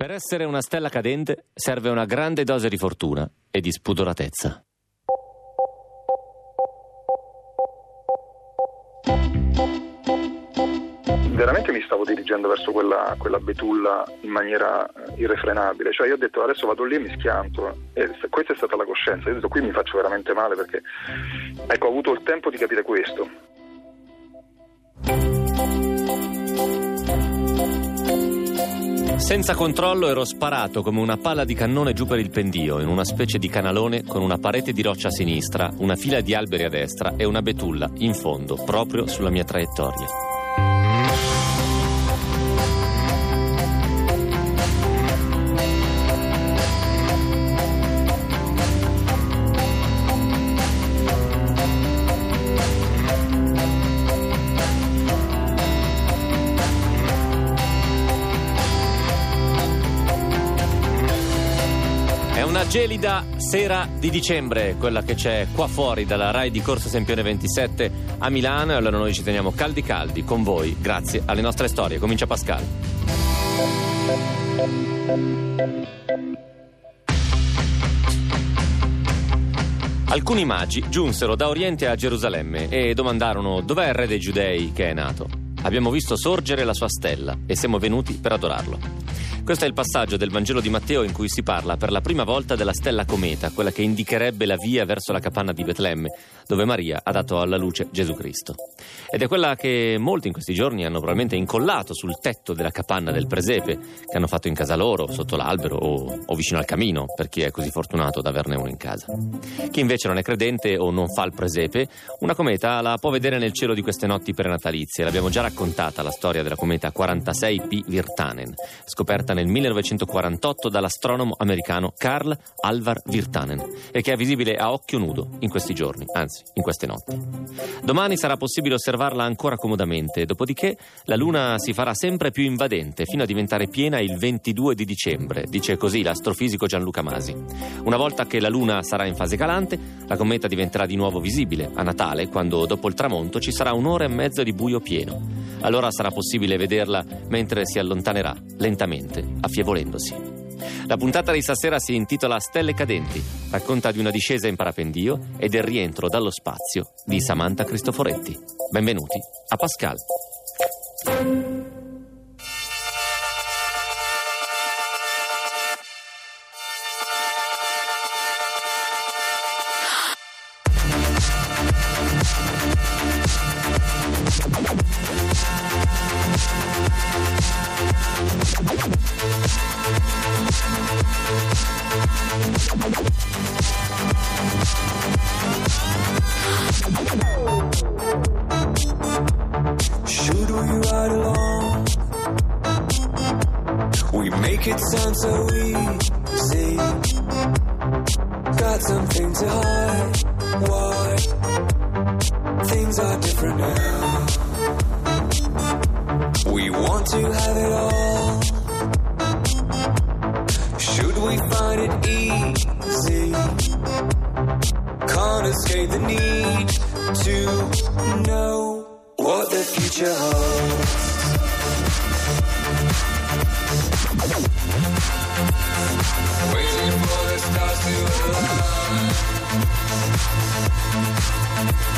Per essere una stella cadente serve una grande dose di fortuna e di spudoratezza. veramente mi stavo dirigendo verso quella, quella, betulla in maniera eh, irrefrenabile, cioè io ho detto adesso vado lì e mi schianto e questa è stata la coscienza, io ho detto qui mi faccio veramente male perché ecco ho avuto il tempo di capire questo. Senza controllo ero sparato come una palla di cannone giù per il pendio, in una specie di canalone con una parete di roccia a sinistra, una fila di alberi a destra e una betulla in fondo, proprio sulla mia traiettoria. Gelida sera di dicembre, quella che c'è qua fuori dalla RAI di Corso Sempione 27 a Milano e allora noi ci teniamo caldi caldi con voi grazie alle nostre storie. Comincia Pascal. Alcuni magi giunsero da Oriente a Gerusalemme e domandarono dov'è il re dei giudei che è nato. Abbiamo visto sorgere la sua stella e siamo venuti per adorarlo. Questo è il passaggio del Vangelo di Matteo in cui si parla per la prima volta della stella cometa, quella che indicherebbe la via verso la capanna di Betlemme, dove Maria ha dato alla luce Gesù Cristo. Ed è quella che molti in questi giorni hanno probabilmente incollato sul tetto della capanna del presepe, che hanno fatto in casa loro, sotto l'albero o, o vicino al camino, per chi è così fortunato ad averne uno in casa. Chi invece non è credente o non fa il presepe, una cometa la può vedere nel cielo di queste notti prenatalizie. L'abbiamo già raccontata la storia della cometa 46P Virtanen, scoperta scoperta nel 1948 dall'astronomo americano Carl Alvar Virtanen e che è visibile a occhio nudo in questi giorni, anzi in queste notti. Domani sarà possibile osservarla ancora comodamente, dopodiché la Luna si farà sempre più invadente fino a diventare piena il 22 di dicembre, dice così l'astrofisico Gianluca Masi. Una volta che la Luna sarà in fase calante, la cometa diventerà di nuovo visibile a Natale, quando dopo il tramonto ci sarà un'ora e mezzo di buio pieno. Allora sarà possibile vederla mentre si allontanerà lentamente volte, affievolendosi. La puntata di stasera si intitola Stelle cadenti, racconta di una discesa in parapendio e del rientro dallo spazio di Samantha Cristoforetti. Benvenuti a Pascal.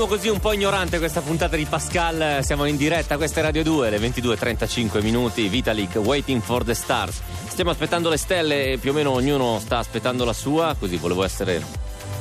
cominciamo così un po' ignorante questa puntata di Pascal, siamo in diretta, questa è Radio 2, le 22.35 minuti, Vitalik, Waiting for the Stars. Stiamo aspettando le stelle e più o meno ognuno sta aspettando la sua, così volevo essere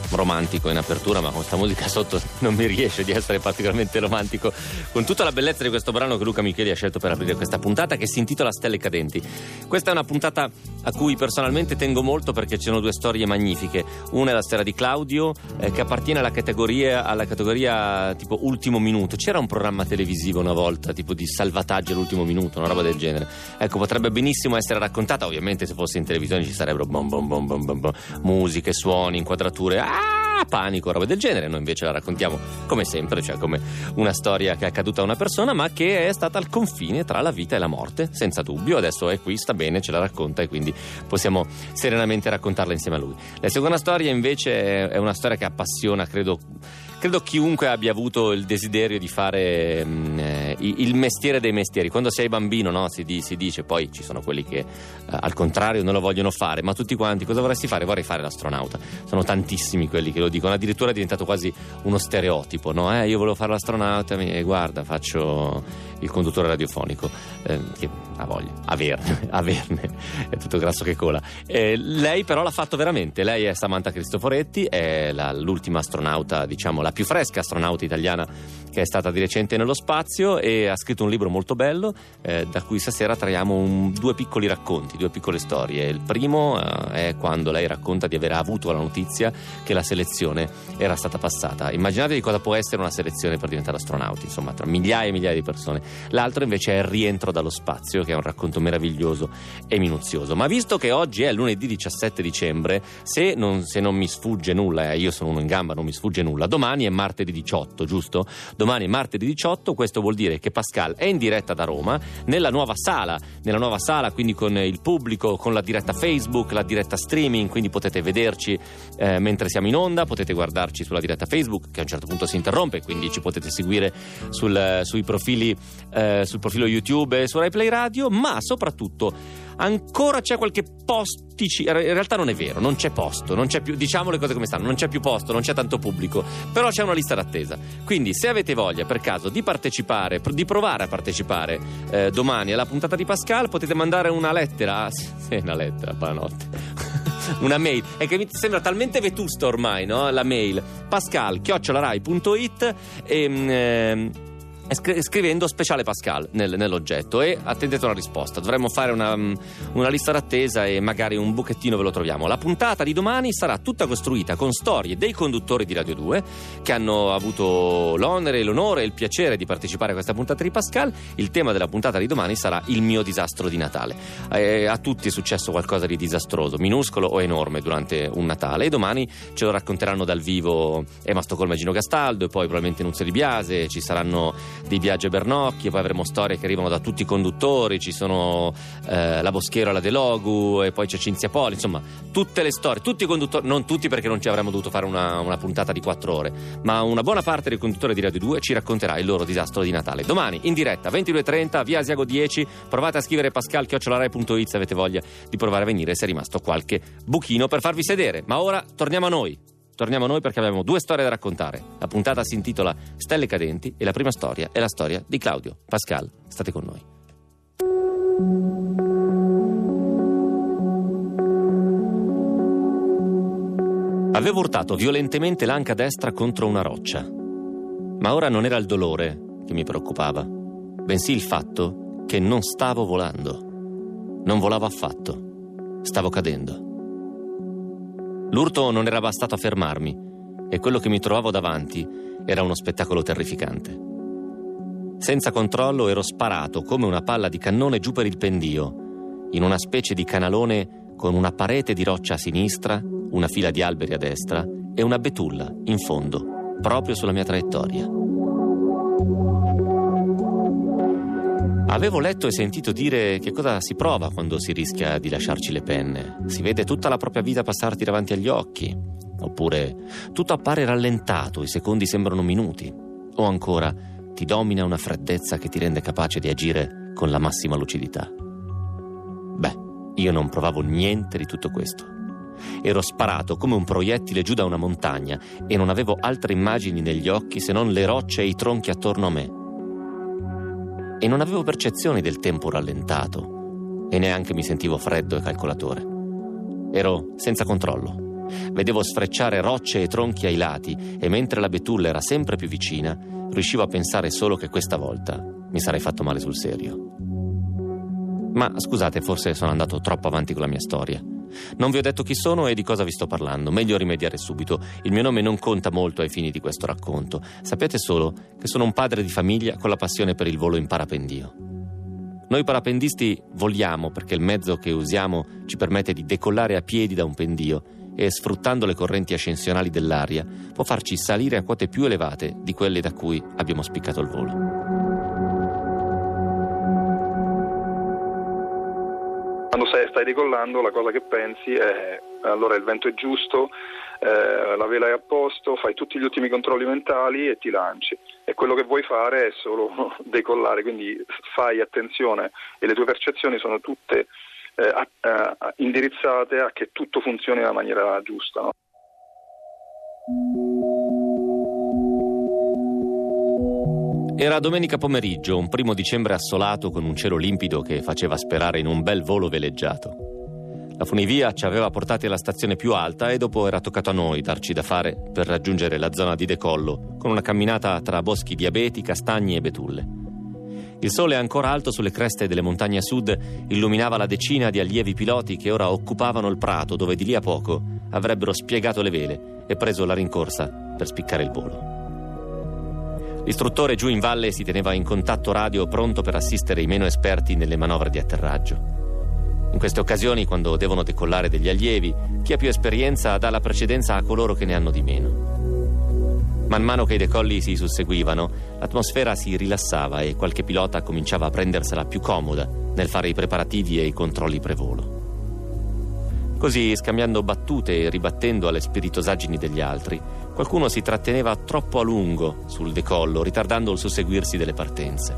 romantico in apertura, ma con questa musica sotto non mi riesce di essere particolarmente romantico, con tutta la bellezza di questo brano che Luca Micheli ha scelto per aprire questa puntata che si intitola Stelle Cadenti. Questa è una puntata a cui personalmente tengo molto perché ci sono due storie magnifiche. Una è la storia di Claudio eh, che appartiene alla categoria, alla categoria tipo ultimo minuto. C'era un programma televisivo una volta tipo di salvataggio all'ultimo minuto, una roba del genere. Ecco, potrebbe benissimo essere raccontata, ovviamente se fosse in televisione ci sarebbero bom bom bom bom bom, bom, musiche, suoni, inquadrature. Ah! Panico, roba del genere. Noi invece la raccontiamo come sempre, cioè come una storia che è accaduta a una persona, ma che è stata al confine tra la vita e la morte, senza dubbio. Adesso è qui, sta bene, ce la racconta e quindi possiamo serenamente raccontarla insieme a lui. La seconda storia invece è una storia che appassiona, credo. Credo chiunque abbia avuto il desiderio di fare mm, eh, il mestiere dei mestieri. Quando sei bambino no, si, di- si dice, poi ci sono quelli che eh, al contrario non lo vogliono fare, ma tutti quanti cosa vorresti fare? Vorrei fare l'astronauta. Sono tantissimi quelli che lo dicono, addirittura è diventato quasi uno stereotipo. No? Eh, io volevo fare l'astronauta e guarda, faccio il conduttore radiofonico, eh, che ha voglia, averne, averne, è tutto grasso che cola. Eh, lei però l'ha fatto veramente, lei è Samantha Cristoforetti, è la- l'ultima astronauta, diciamo la più fresca astronauta italiana che è stata di recente nello spazio e ha scritto un libro molto bello eh, da cui stasera traiamo un- due piccoli racconti, due piccole storie. Il primo eh, è quando lei racconta di aver avuto la notizia che la selezione era stata passata. Immaginatevi cosa può essere una selezione per diventare astronauti, insomma, tra migliaia e migliaia di persone. L'altro invece è il rientro dallo spazio, che è un racconto meraviglioso e minuzioso. Ma visto che oggi è lunedì 17 dicembre, se non, se non mi sfugge nulla, eh, io sono uno in gamba, non mi sfugge nulla, domani è martedì 18, giusto? Domani è martedì 18, questo vuol dire che Pascal è in diretta da Roma, nella nuova sala, nella nuova sala, quindi con il pubblico, con la diretta Facebook, la diretta streaming, quindi potete vederci eh, mentre siamo in onda, potete guardarci sulla diretta Facebook, che a un certo punto si interrompe, quindi ci potete seguire sul, sui profili, eh, sul profilo YouTube e su Rai Play Radio, ma soprattutto ancora c'è qualche posticino. In realtà non è vero, non c'è posto, non c'è più, diciamo le cose come stanno, non c'è più posto, non c'è tanto pubblico, però c'è una lista d'attesa. Quindi se avete voglia per caso di partecipare, di provare a partecipare eh, domani alla puntata di Pascal, potete mandare una lettera, sì, una lettera, buonanotte. Una mail, è che mi sembra talmente vetusta ormai, no? La mail pascal-rai.it e, mm, ehm, scri- scrivendo speciale Pascal nel- nell'oggetto e attendete una risposta. Dovremmo fare una, mm, una lista d'attesa e magari un buchettino ve lo troviamo. La puntata di domani sarà tutta costruita con storie dei conduttori di Radio 2 che hanno avuto l'onere, l'onore e il piacere di partecipare a questa puntata di Pascal. Il tema della puntata di domani sarà il mio disastro di Natale. Eh, a tutti è successo qualcosa di disastroso, minuscolo o enorme durante un Natale e domani ce lo racconteranno dal vivo Emma Stoccolma e Gino Castaldo e poi probabilmente Nunzio Di Biase, ci saranno dei viaggi a Bernocchi poi avremo storie che arrivano da tutti i conduttori, ci sono eh, la Boschero, la De Logu e poi c'è Cinzia Poli, insomma tutte le storie, tutti i conduttori, non tutti perché non ci avremmo dovuto fare una, una puntata di quattro ore, ma una buona parte dei conduttori di Radio 2 ci racconterà il loro disastro di Natale. Domani in diretta 22.30 via Asiago 10, provate a scrivere pascal.it se avete voglia di provare a venire se è rimasto qualche buchino per farvi sedere. Ma ora torniamo a noi. Torniamo a noi perché abbiamo due storie da raccontare. La puntata si intitola Stelle cadenti e la prima storia è la storia di Claudio. Pascal, state con noi. Avevo urtato violentemente l'anca destra contro una roccia. Ma ora non era il dolore che mi preoccupava, bensì il fatto che non stavo volando. Non volavo affatto. Stavo cadendo. L'urto non era bastato a fermarmi e quello che mi trovavo davanti era uno spettacolo terrificante. Senza controllo ero sparato come una palla di cannone giù per il pendio, in una specie di canalone con una parete di roccia a sinistra, una fila di alberi a destra e una betulla in fondo, proprio sulla mia traiettoria. Avevo letto e sentito dire che cosa si prova quando si rischia di lasciarci le penne. Si vede tutta la propria vita passarti davanti agli occhi. Oppure tutto appare rallentato, i secondi sembrano minuti. O ancora ti domina una freddezza che ti rende capace di agire con la massima lucidità. Beh, io non provavo niente di tutto questo. Ero sparato come un proiettile giù da una montagna e non avevo altre immagini negli occhi se non le rocce e i tronchi attorno a me e non avevo percezioni del tempo rallentato e neanche mi sentivo freddo e calcolatore. Ero senza controllo. Vedevo sfrecciare rocce e tronchi ai lati e mentre la betulla era sempre più vicina, riuscivo a pensare solo che questa volta mi sarei fatto male sul serio. Ma scusate, forse sono andato troppo avanti con la mia storia. Non vi ho detto chi sono e di cosa vi sto parlando, meglio rimediare subito. Il mio nome non conta molto ai fini di questo racconto. Sapete solo che sono un padre di famiglia con la passione per il volo in parapendio. Noi parapendisti voliamo perché il mezzo che usiamo ci permette di decollare a piedi da un pendio e sfruttando le correnti ascensionali dell'aria può farci salire a quote più elevate di quelle da cui abbiamo spiccato il volo. Quando stai, stai decollando la cosa che pensi è allora il vento è giusto, eh, la vela è a posto, fai tutti gli ultimi controlli mentali e ti lanci. E quello che vuoi fare è solo decollare, quindi fai attenzione e le tue percezioni sono tutte eh, eh, indirizzate a che tutto funzioni nella maniera giusta. No? Era domenica pomeriggio, un primo dicembre assolato con un cielo limpido che faceva sperare in un bel volo veleggiato. La funivia ci aveva portati alla stazione più alta e dopo era toccato a noi darci da fare per raggiungere la zona di decollo con una camminata tra boschi di abeti, castagni e betulle. Il sole ancora alto sulle creste delle montagne a sud illuminava la decina di allievi piloti che ora occupavano il prato dove di lì a poco avrebbero spiegato le vele e preso la rincorsa per spiccare il volo. L'istruttore giù in valle si teneva in contatto radio pronto per assistere i meno esperti nelle manovre di atterraggio. In queste occasioni, quando devono decollare degli allievi, chi ha più esperienza dà la precedenza a coloro che ne hanno di meno. Man mano che i decolli si susseguivano, l'atmosfera si rilassava e qualche pilota cominciava a prendersela più comoda nel fare i preparativi e i controlli prevolo. Così, scambiando battute e ribattendo alle spiritosaggini degli altri, qualcuno si tratteneva troppo a lungo sul decollo, ritardando il susseguirsi delle partenze.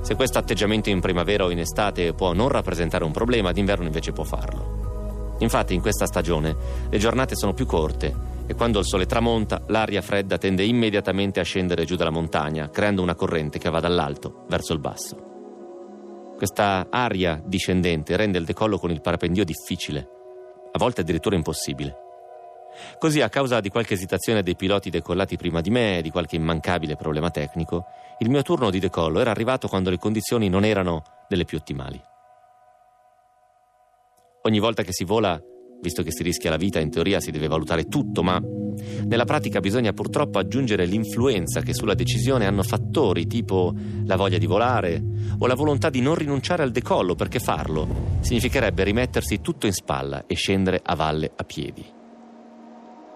Se questo atteggiamento in primavera o in estate può non rappresentare un problema, d'inverno invece può farlo. Infatti in questa stagione le giornate sono più corte e quando il sole tramonta l'aria fredda tende immediatamente a scendere giù dalla montagna, creando una corrente che va dall'alto verso il basso. Questa aria discendente rende il decollo con il parapendio difficile a volte addirittura impossibile. Così, a causa di qualche esitazione dei piloti decollati prima di me e di qualche immancabile problema tecnico, il mio turno di decollo era arrivato quando le condizioni non erano delle più ottimali. Ogni volta che si vola Visto che si rischia la vita, in teoria si deve valutare tutto, ma nella pratica bisogna purtroppo aggiungere l'influenza che sulla decisione hanno fattori tipo la voglia di volare o la volontà di non rinunciare al decollo, perché farlo significherebbe rimettersi tutto in spalla e scendere a valle a piedi.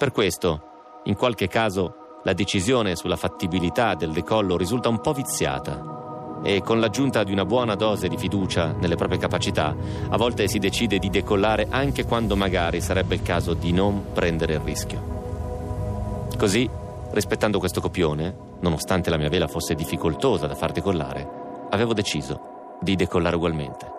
Per questo, in qualche caso, la decisione sulla fattibilità del decollo risulta un po' viziata e con l'aggiunta di una buona dose di fiducia nelle proprie capacità, a volte si decide di decollare anche quando magari sarebbe il caso di non prendere il rischio. Così, rispettando questo copione, nonostante la mia vela fosse difficoltosa da far decollare, avevo deciso di decollare ugualmente.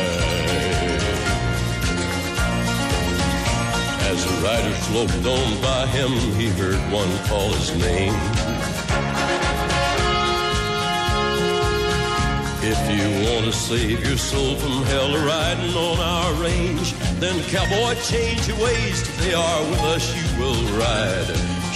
As the rider sloped on by him, he heard one call his name. If you want to save your soul from hell riding on our range, then cowboy, change your ways. They are with us, you will ride,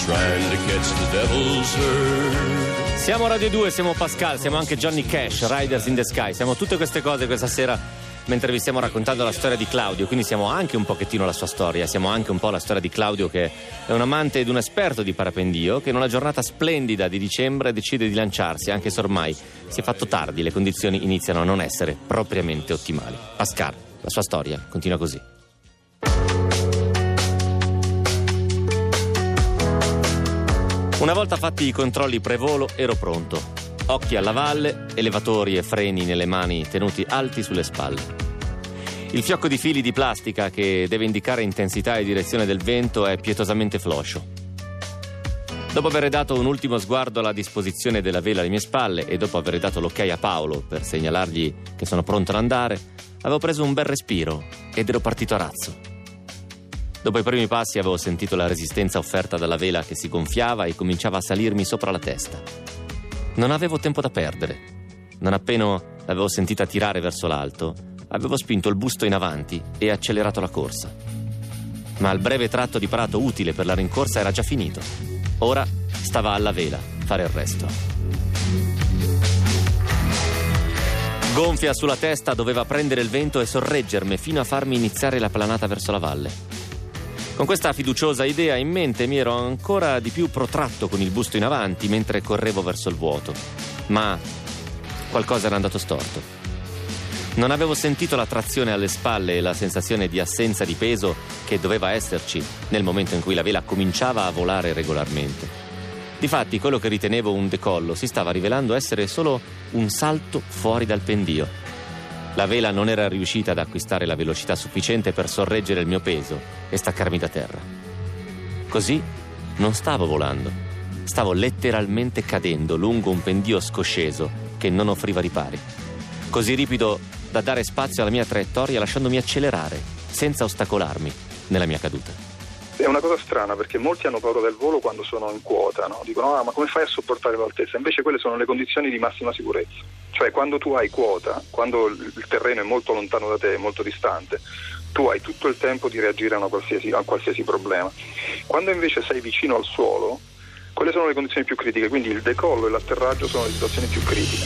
trying to catch the devil's herd. Siamo Radio 2, siamo Pascal, siamo anche Johnny Cash, Riders in the Sky. Siamo tutte queste cose questa sera mentre vi stiamo raccontando la storia di Claudio, quindi siamo anche un pochettino la sua storia, siamo anche un po' la storia di Claudio che è un amante ed un esperto di parapendio che in una giornata splendida di dicembre decide di lanciarsi, anche se ormai si è fatto tardi, le condizioni iniziano a non essere propriamente ottimali. Pascal, la sua storia continua così. Una volta fatti i controlli prevolo ero pronto. Occhi alla valle, elevatori e freni nelle mani tenuti alti sulle spalle. Il fiocco di fili di plastica che deve indicare intensità e direzione del vento è pietosamente floscio. Dopo aver dato un ultimo sguardo alla disposizione della vela alle mie spalle e dopo aver dato l'ok a Paolo per segnalargli che sono pronto ad andare, avevo preso un bel respiro ed ero partito a razzo. Dopo i primi passi avevo sentito la resistenza offerta dalla vela che si gonfiava e cominciava a salirmi sopra la testa. Non avevo tempo da perdere. Non appena l'avevo sentita tirare verso l'alto, avevo spinto il busto in avanti e accelerato la corsa. Ma il breve tratto di prato utile per la rincorsa era già finito. Ora stava alla vela fare il resto. Gonfia sulla testa doveva prendere il vento e sorreggermi fino a farmi iniziare la planata verso la valle. Con questa fiduciosa idea in mente mi ero ancora di più protratto con il busto in avanti mentre correvo verso il vuoto. Ma qualcosa era andato storto. Non avevo sentito la trazione alle spalle e la sensazione di assenza di peso che doveva esserci nel momento in cui la vela cominciava a volare regolarmente. Difatti, quello che ritenevo un decollo si stava rivelando essere solo un salto fuori dal pendio. La vela non era riuscita ad acquistare la velocità sufficiente per sorreggere il mio peso e staccarmi da terra. Così non stavo volando, stavo letteralmente cadendo lungo un pendio scosceso che non offriva ripari. Così ripido da dare spazio alla mia traiettoria lasciandomi accelerare, senza ostacolarmi, nella mia caduta. È una cosa strana perché molti hanno paura del volo quando sono in quota, no? dicono ah ma come fai a sopportare l'altezza? Invece quelle sono le condizioni di massima sicurezza. Cioè quando tu hai quota, quando il terreno è molto lontano da te, molto distante, tu hai tutto il tempo di reagire a, qualsiasi, a qualsiasi problema. Quando invece sei vicino al suolo, quelle sono le condizioni più critiche, quindi il decollo e l'atterraggio sono le situazioni più critiche.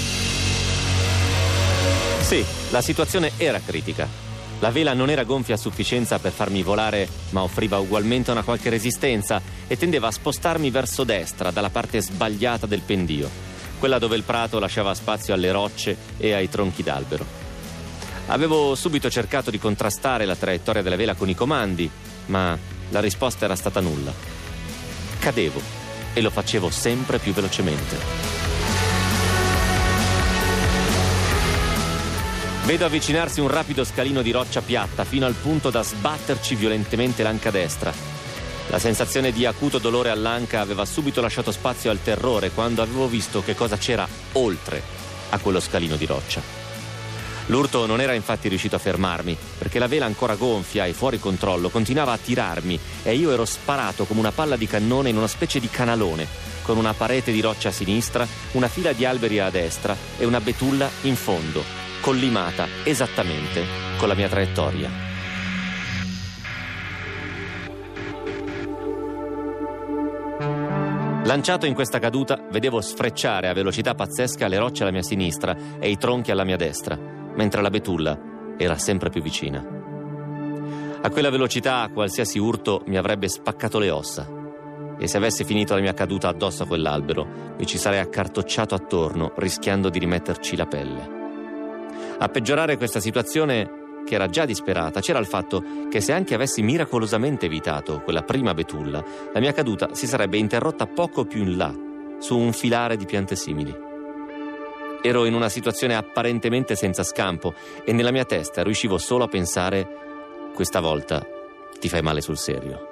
Sì, la situazione era critica. La vela non era gonfia a sufficienza per farmi volare, ma offriva ugualmente una qualche resistenza e tendeva a spostarmi verso destra, dalla parte sbagliata del pendio, quella dove il prato lasciava spazio alle rocce e ai tronchi d'albero. Avevo subito cercato di contrastare la traiettoria della vela con i comandi, ma la risposta era stata nulla. Cadevo e lo facevo sempre più velocemente. Vedo avvicinarsi un rapido scalino di roccia piatta fino al punto da sbatterci violentemente l'anca destra. La sensazione di acuto dolore all'anca aveva subito lasciato spazio al terrore quando avevo visto che cosa c'era oltre a quello scalino di roccia. L'urto non era infatti riuscito a fermarmi, perché la vela ancora gonfia e fuori controllo continuava a tirarmi e io ero sparato come una palla di cannone in una specie di canalone, con una parete di roccia a sinistra, una fila di alberi a destra e una betulla in fondo, collimata esattamente con la mia traiettoria. Lanciato in questa caduta, vedevo sfrecciare a velocità pazzesca le rocce alla mia sinistra e i tronchi alla mia destra, mentre la betulla era sempre più vicina. A quella velocità qualsiasi urto mi avrebbe spaccato le ossa e se avessi finito la mia caduta addosso a quell'albero mi ci sarei accartocciato attorno rischiando di rimetterci la pelle. A peggiorare questa situazione che era già disperata, c'era il fatto che se anche avessi miracolosamente evitato quella prima betulla, la mia caduta si sarebbe interrotta poco più in là, su un filare di piante simili. Ero in una situazione apparentemente senza scampo e nella mia testa riuscivo solo a pensare questa volta ti fai male sul serio.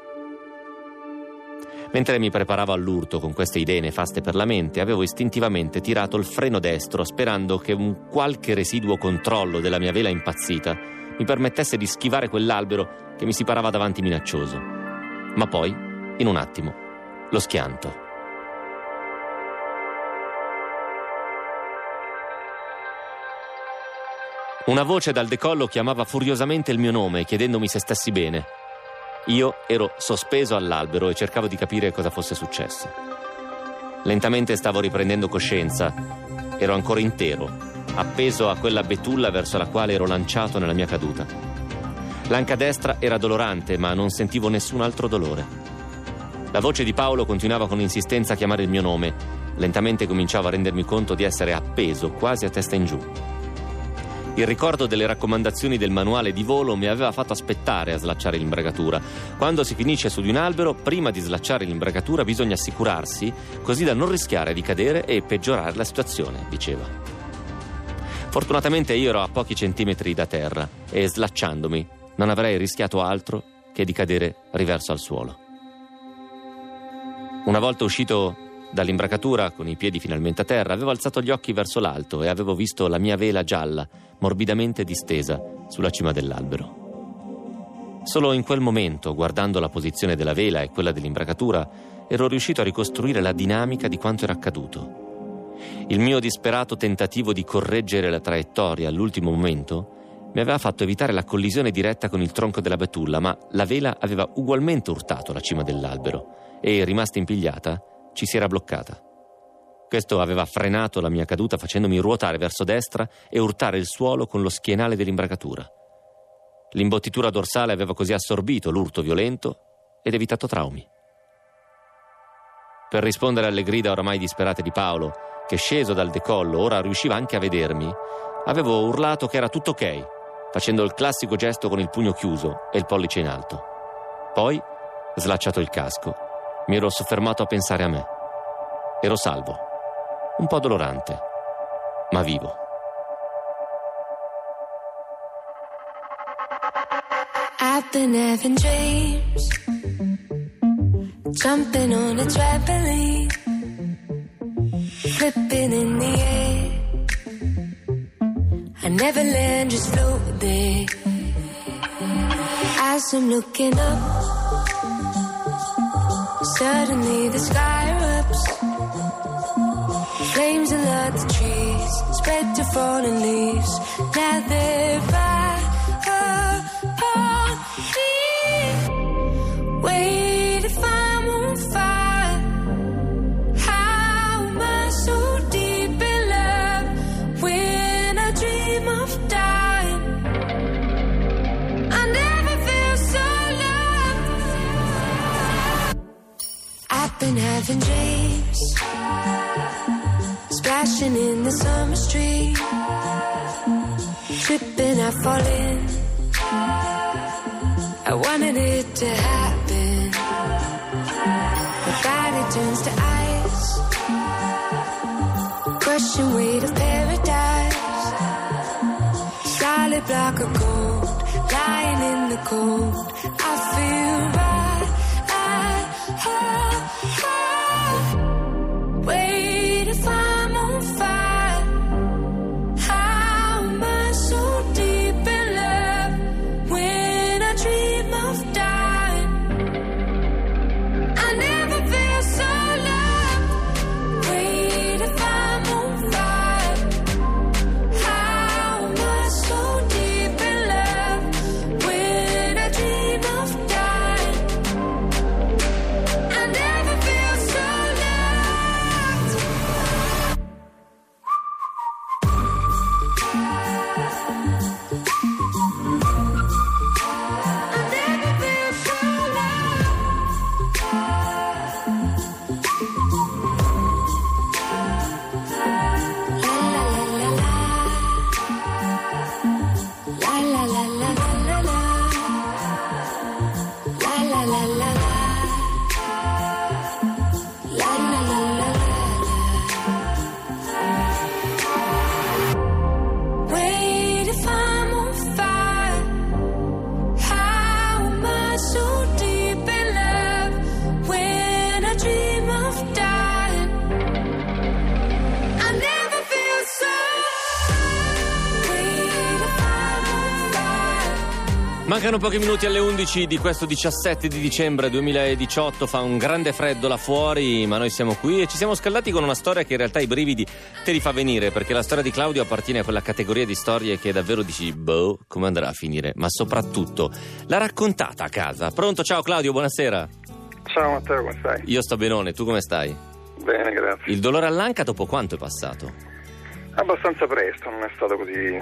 Mentre mi preparavo all'urto con queste idee nefaste per la mente, avevo istintivamente tirato il freno destro sperando che un qualche residuo controllo della mia vela impazzita mi permettesse di schivare quell'albero che mi si parava davanti minaccioso. Ma poi, in un attimo, lo schianto. Una voce dal decollo chiamava furiosamente il mio nome, chiedendomi se stessi bene. Io ero sospeso all'albero e cercavo di capire cosa fosse successo. Lentamente stavo riprendendo coscienza. Ero ancora intero, appeso a quella betulla verso la quale ero lanciato nella mia caduta. L'anca destra era dolorante, ma non sentivo nessun altro dolore. La voce di Paolo continuava con insistenza a chiamare il mio nome. Lentamente cominciavo a rendermi conto di essere appeso quasi a testa in giù. Il ricordo delle raccomandazioni del manuale di volo mi aveva fatto aspettare a slacciare l'imbragatura. Quando si finisce su di un albero, prima di slacciare l'imbragatura bisogna assicurarsi, così da non rischiare di cadere e peggiorare la situazione, diceva. Fortunatamente io ero a pochi centimetri da terra e slacciandomi non avrei rischiato altro che di cadere riverso al suolo. Una volta uscito dall'imbracatura, con i piedi finalmente a terra, avevo alzato gli occhi verso l'alto e avevo visto la mia vela gialla, morbidamente distesa sulla cima dell'albero. Solo in quel momento, guardando la posizione della vela e quella dell'imbracatura, ero riuscito a ricostruire la dinamica di quanto era accaduto. Il mio disperato tentativo di correggere la traiettoria all'ultimo momento mi aveva fatto evitare la collisione diretta con il tronco della betulla, ma la vela aveva ugualmente urtato la cima dell'albero e, rimasta impigliata, ci si era bloccata. Questo aveva frenato la mia caduta facendomi ruotare verso destra e urtare il suolo con lo schienale dell'imbracatura. L'imbottitura dorsale aveva così assorbito l'urto violento ed evitato traumi. Per rispondere alle grida oramai disperate di Paolo, che sceso dal decollo ora riusciva anche a vedermi, avevo urlato che era tutto ok, facendo il classico gesto con il pugno chiuso e il pollice in alto. Poi, slacciato il casco, mi ero soffermato a pensare a me. Ero salvo, un po' dolorante, ma vivo. I've been having dreams, jumping on a trampoline. Flipping in the air. I never land, just float there. As I'm looking up, suddenly the sky erupts. Flames alert the trees, spread to fallen leaves. Now they're fire upon me. Wait. Having dreams, splashing in the summer stream, tripping, I fall in. I wanted it to happen. My body turns to ice, crushing weight of paradise, solid block of gold, lying in the cold. I feel right. Mancano pochi minuti alle 11 di questo 17 di dicembre 2018, fa un grande freddo là fuori, ma noi siamo qui e ci siamo scaldati con una storia che in realtà i brividi te li fa venire, perché la storia di Claudio appartiene a quella categoria di storie che davvero dici, boh, come andrà a finire, ma soprattutto l'ha raccontata a casa. Pronto, ciao Claudio, buonasera. Ciao Matteo, come stai? Io sto benone, tu come stai? Bene, grazie. Il dolore all'anca dopo quanto è passato? Abbastanza presto, non è stato così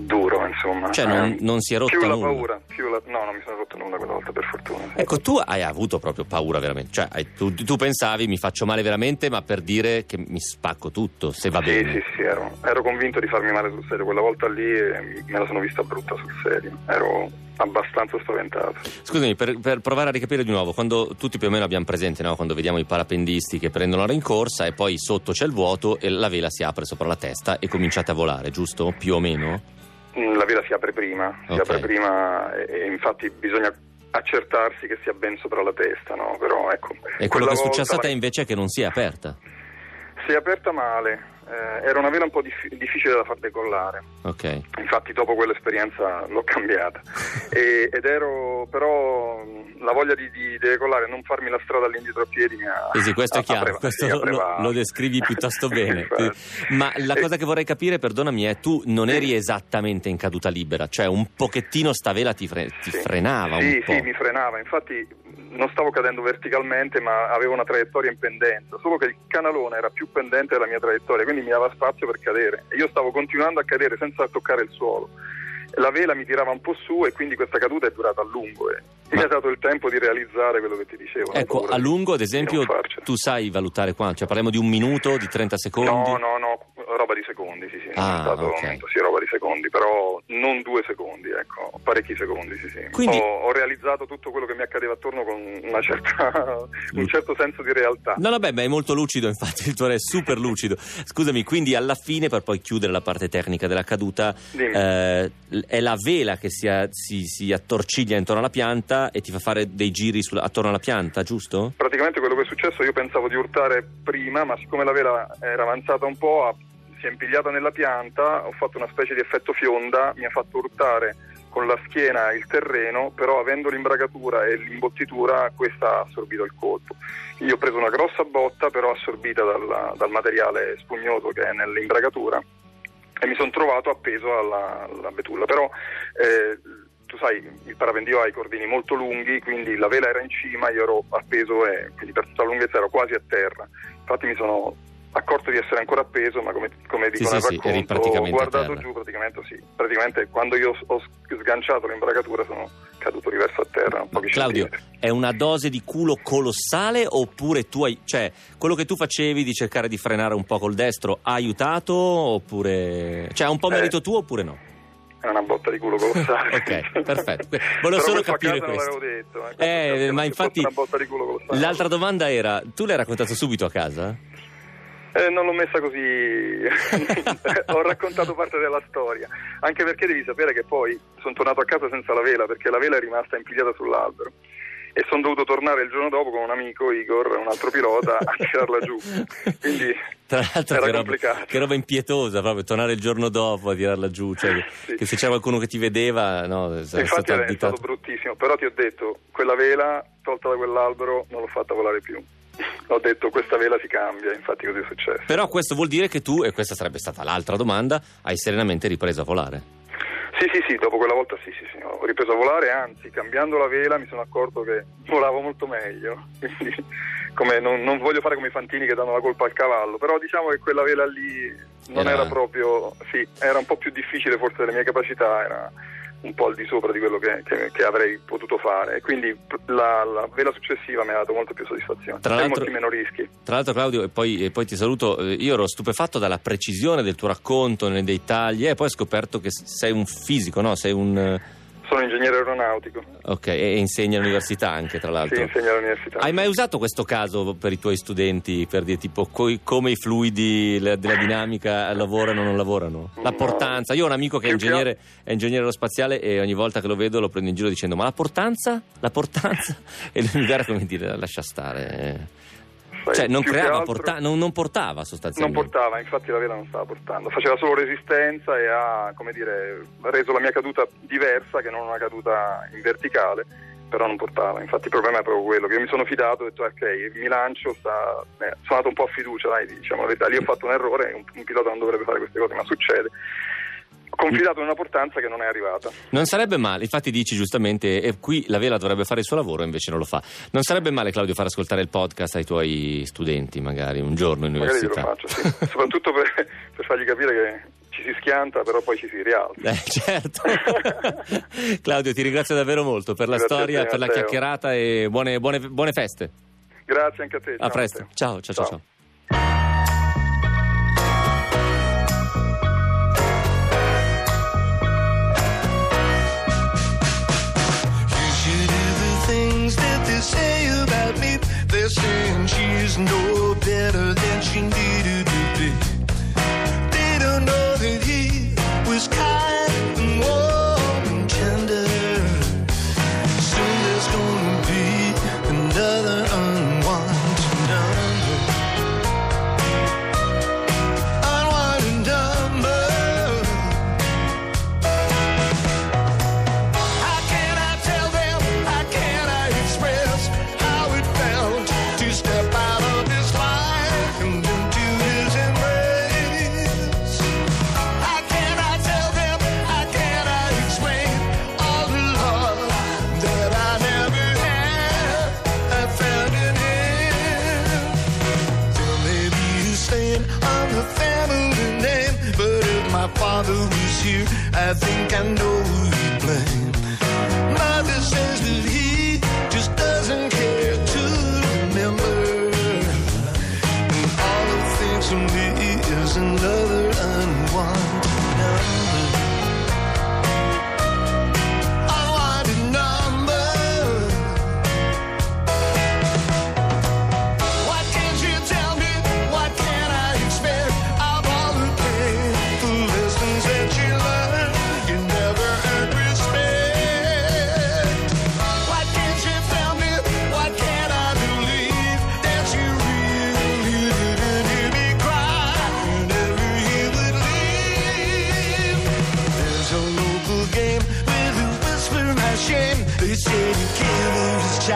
duro, insomma. Cioè, non- Eh, non si è rotto Più la nulla? paura, più la... No, non mi sono rotto nulla quella volta, per fortuna. Ecco, tu hai avuto proprio paura veramente, cioè hai- tu, tu pensavi mi faccio male veramente, ma per dire che mi spacco tutto, se va Sì, bene. sì, sì, ero, ero convinto di farmi male sul serio. Quella volta lì eh, me la sono vista brutta sul serio. Ero abbastanza spaventato. Scusami, per, per provare a ricapire di nuovo, quando tutti più o meno abbiamo presente, no? quando vediamo i parapendisti che prendono la rincorsa e poi sotto c'è il vuoto e la vela si apre sopra la testa e cominciate a volare, giusto? Più o meno? Mm, La vela si apre prima, si Ok. apre prima e, e infatti bisogna accertarsi che sia ben sopra la testa, no? Però ecco. E quello che è successo a te invece è che non si è aperta. Si è aperta male, eh, era una vela un po' dif- difficile da far decollare. Ok. Infatti dopo quell'esperienza l'ho cambiata E- ed ero però la voglia di, di decollare, non farmi la strada all'indietro a piedi mi ha... Sì, sì, questo è chiaro, preva- questo sì, lo, lo descrivi piuttosto bene. Ma la E- cosa che vorrei capire, perdonami, è tu non eri esattamente in caduta libera, cioè un pochettino sta vela ti, fre- ti Sì. frenava sì, un po'. Sì, mi frenava, infatti non stavo cadendo verticalmente ma avevo una traiettoria in pendenza, solo che il canalone era più pendente della mia traiettoria, quindi mi dava spazio per cadere e io stavo continuando a cadere senza toccare il suolo. La vela mi tirava un po' su e quindi questa caduta è durata a lungo e mi Ma- ha dato il tempo di realizzare quello che ti dicevo. Ecco, a lungo, ad esempio, tu sai valutare quanto? Cioè parliamo di un minuto, di 30 secondi? No, no, no, roba di secondi, sì, sì, Ah, è stato ok. momento, sì, roba di secondi, però non due secondi, ecco, parecchi secondi, sì, sì. Quindi- Ho, ho realizzato tutto quello che mi accadeva attorno con una certa, un certo senso di realtà. No, vabbè, ma è molto lucido, infatti, il tuo è super lucido. Scusami, quindi alla fine, per poi chiudere la parte tecnica della caduta, eh, è la vela che si, a- si- si attorciglia intorno alla pianta e ti fa fare dei giri sulla- attorno alla pianta, giusto? Praticamente quello che è successo, io pensavo di urtare prima, ma siccome la vela era avanzata un po', ha- si è impigliata nella pianta, ho fatto una specie di effetto fionda, mi ha fatto urtare con la schiena il terreno, però avendo l'imbragatura e l'imbottitura, questa ha assorbito il colpo. Io ho preso una grossa botta, però assorbita dalla- dal materiale spugnoso che è nell'imbragatura e mi sono trovato appeso alla, alla betulla. Però eh, tu sai, il parapendio ha i cordini molto lunghi, quindi la vela era in cima, io ero appeso e quindi per tutta la lunghezza ero quasi a terra. Infatti mi sono accorto di essere ancora appeso, ma come, come dico Sì, nel sì, sì, racconto, ho praticamente a guardato giù praticamente sì. Praticamente quando io ho sganciato l'imbragatura sono caduto riverso a terra, Claudio, centimetri. è una dose di culo colossale oppure tu hai... cioè, quello che tu facevi di cercare di frenare un po' col destro ha aiutato oppure... cioè, è un po' Eh. merito tuo oppure no? È una botta di culo colossale. Ok, perfetto. Volevo solo capire questo. l'avevo detto. eh. Eh, ma infatti l'altra domanda era, tu l'hai raccontato subito a casa? Eh, non l'ho messa così, ho raccontato parte della storia, anche perché devi sapere che poi sono tornato a casa senza la vela, perché la vela è rimasta impigliata sull'albero e sono dovuto tornare il giorno dopo con un amico, Igor, un altro pilota, a tirarla giù. Quindi Tra l'altro, era che roba, complicato. che roba impietosa proprio, tornare il giorno dopo a tirarla giù. Cioè, Sì. che se c'era qualcuno che ti vedeva, no, Infatti stato è additato. stato bruttissimo, però ti ho detto, quella vela tolta da quell'albero non l'ho fatta volare più. Ho detto questa vela si cambia, infatti così è successo. Però questo vuol dire che tu, e questa sarebbe stata l'altra domanda, hai serenamente ripreso a volare. Sì, sì, sì, dopo quella volta sì, sì, sì, ho ripreso a volare, anzi cambiando la vela mi sono accorto che volavo molto meglio, quindi come non, non voglio fare come i fantini che danno la colpa al cavallo, però diciamo che quella vela lì non Era- era, proprio, sì, era un po' più difficile forse delle mie capacità, era un po' al di sopra di quello che, che- che avrei potuto fare, e quindi la, la vela successiva mi ha dato molto più soddisfazione Tra e molti meno rischi. Tra l'altro, Claudio, e poi, e poi ti saluto. eh, Io ero stupefatto dalla precisione del tuo racconto, nei dettagli, e poi ho scoperto che sei un fisico, no? Sei un. Eh, Sono ingegnere aeronautico, Ok, e, insegni all'università anche, tra sì, l'altro. insegno all'università. Hai mai usato questo caso per i tuoi studenti per dire tipo coi- come i fluidi la- della dinamica lavorano o non lavorano? La No. portanza. Io ho un amico che è ingegnere, è ingegnere aerospaziale e ogni volta che lo vedo lo prendo in giro dicendo ma la portanza? La portanza? E lui mi guarda come dire lascia stare. Sai, Cioè non creava, altro- porta- non, non portava Non sostanzialmente. portava, infatti la vela non stava portando, faceva solo resistenza e ha, come dire, reso la mia caduta diversa che non una caduta in verticale, però non portava, infatti il problema è proprio quello, che io mi sono fidato, ho detto ok, mi lancio, sta... eh, sono andato un po' a fiducia, dai, diciamo la verità, lì ho fatto un errore, un, un pilota non dovrebbe fare queste cose, ma succede. Confidato in una portanza che non è arrivata. Non sarebbe male, infatti dici giustamente, e qui la vela dovrebbe fare il suo lavoro, invece non lo fa. Non sarebbe male, Claudio, far ascoltare il podcast ai tuoi studenti, magari un giorno in Magari glielo università. faccio, sì. soprattutto per, per fargli capire che ci si schianta, però poi ci si rialza. Eh, certo. Claudio, ti ringrazio davvero molto per la Grazie storia, te, per la Matteo. chiacchierata e buone, buone- buone feste. Grazie anche a te. A ciao, presto. Matteo. Ciao, ciao, ciao. ciao. Say about me. They're saying she's no better than she needed to be.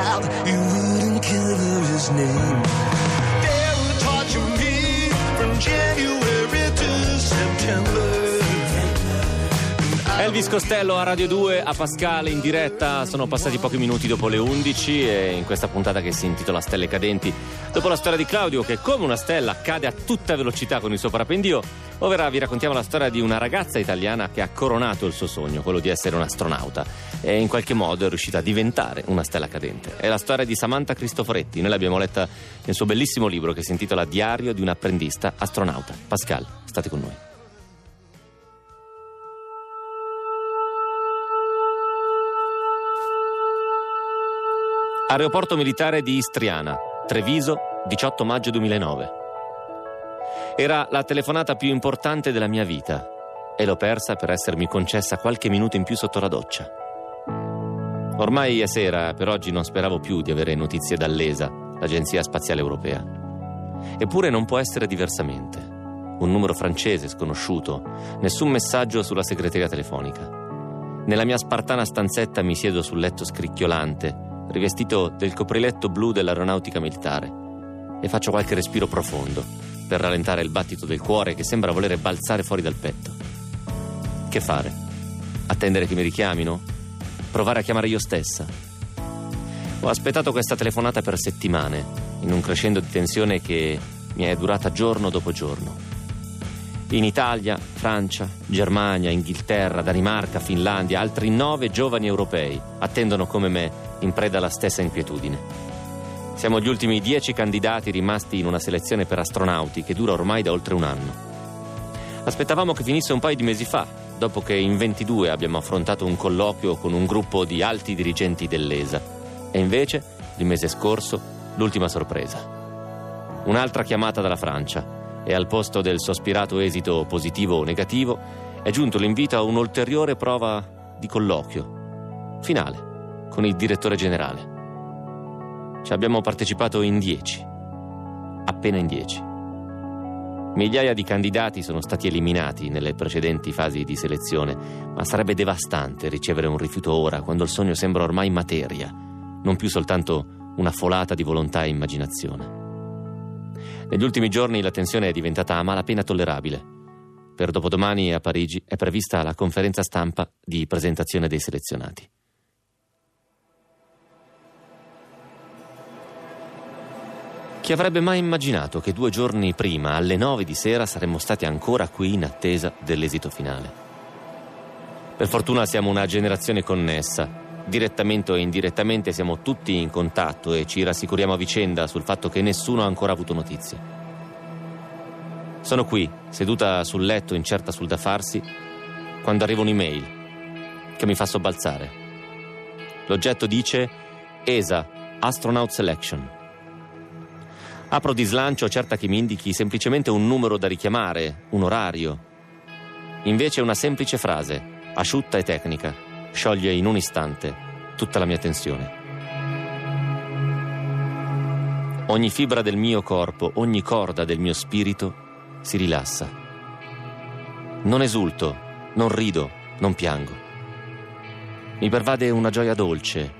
Kill his child, you wouldn't kill his name. Elvis Costello a Radio 2 a Pascale in diretta, sono passati pochi minuti dopo le 11 e in questa puntata che si intitola Stelle cadenti, dopo la storia di Claudio che come una stella cade a tutta velocità con il suo parapendio, ora vi raccontiamo la storia di una ragazza italiana che ha coronato il suo sogno, quello di essere un astronauta e in qualche modo è riuscita a diventare una stella cadente. È la storia di Samantha Cristoforetti, noi l'abbiamo letta nel suo bellissimo libro che si intitola Diario di un apprendista astronauta. Pascal, state con noi. Aeroporto militare di Istriana, Treviso, 18 maggio 2009. Era la telefonata più importante della mia vita e l'ho persa per essermi concessa qualche minuto in più sotto la doccia. Ormai è sera, per oggi non speravo più di avere notizie dall'ESA, l'Agenzia Spaziale Europea. Eppure non può essere diversamente. Un numero francese sconosciuto, nessun messaggio sulla segreteria telefonica. Nella mia spartana stanzetta mi siedo sul letto scricchiolante, rivestito del copriletto blu dell'aeronautica militare, e faccio qualche respiro profondo per rallentare il battito del cuore che sembra volere balzare fuori dal petto. Che fare? Attendere che mi richiamino? Provare a chiamare io stessa? Ho aspettato questa telefonata per settimane, in un crescendo di tensione che mi è durata giorno dopo giorno. In Italia, Francia, Germania, Inghilterra, Danimarca, Finlandia, altri nove giovani europei attendono come me in preda alla stessa inquietudine. Siamo gli ultimi dieci candidati rimasti in una selezione per astronauti che dura ormai da oltre un anno. Aspettavamo che finisse un paio di mesi fa, dopo che in 22 abbiamo affrontato un colloquio con un gruppo di alti dirigenti dell'ESA. E invece, il mese scorso, l'ultima sorpresa. Un'altra chiamata dalla Francia e al posto del sospirato esito positivo o negativo è giunto l'invito a un'ulteriore prova di colloquio finale con il direttore generale. Ci abbiamo partecipato in dieci, appena in dieci. Migliaia di candidati sono stati eliminati nelle precedenti fasi di selezione, ma sarebbe devastante ricevere un rifiuto ora, quando il sogno sembra ormai materia, non più soltanto una folata di volontà e immaginazione. Negli ultimi giorni la tensione è diventata a malapena tollerabile. Per dopodomani a Parigi è prevista la conferenza stampa di presentazione dei selezionati. Chi avrebbe mai immaginato che due giorni prima, alle nove di sera, saremmo stati ancora qui in attesa dell'esito finale? Per fortuna siamo una generazione connessa. Direttamente o indirettamente siamo tutti in contatto e ci rassicuriamo a vicenda sul fatto che nessuno ha ancora avuto notizie. Sono qui, seduta sul letto incerta sul da farsi, quando arriva un'email che mi fa sobbalzare. L'oggetto dice ESA, Astronaut Selection. Apro di slancio certa che mi indichi semplicemente un numero da richiamare, un orario. Invece una semplice frase, asciutta e tecnica, scioglie in un istante tutta la mia tensione. Ogni fibra del mio corpo, ogni corda del mio spirito si rilassa. Non esulto, non rido, non piango. Mi pervade una gioia dolce,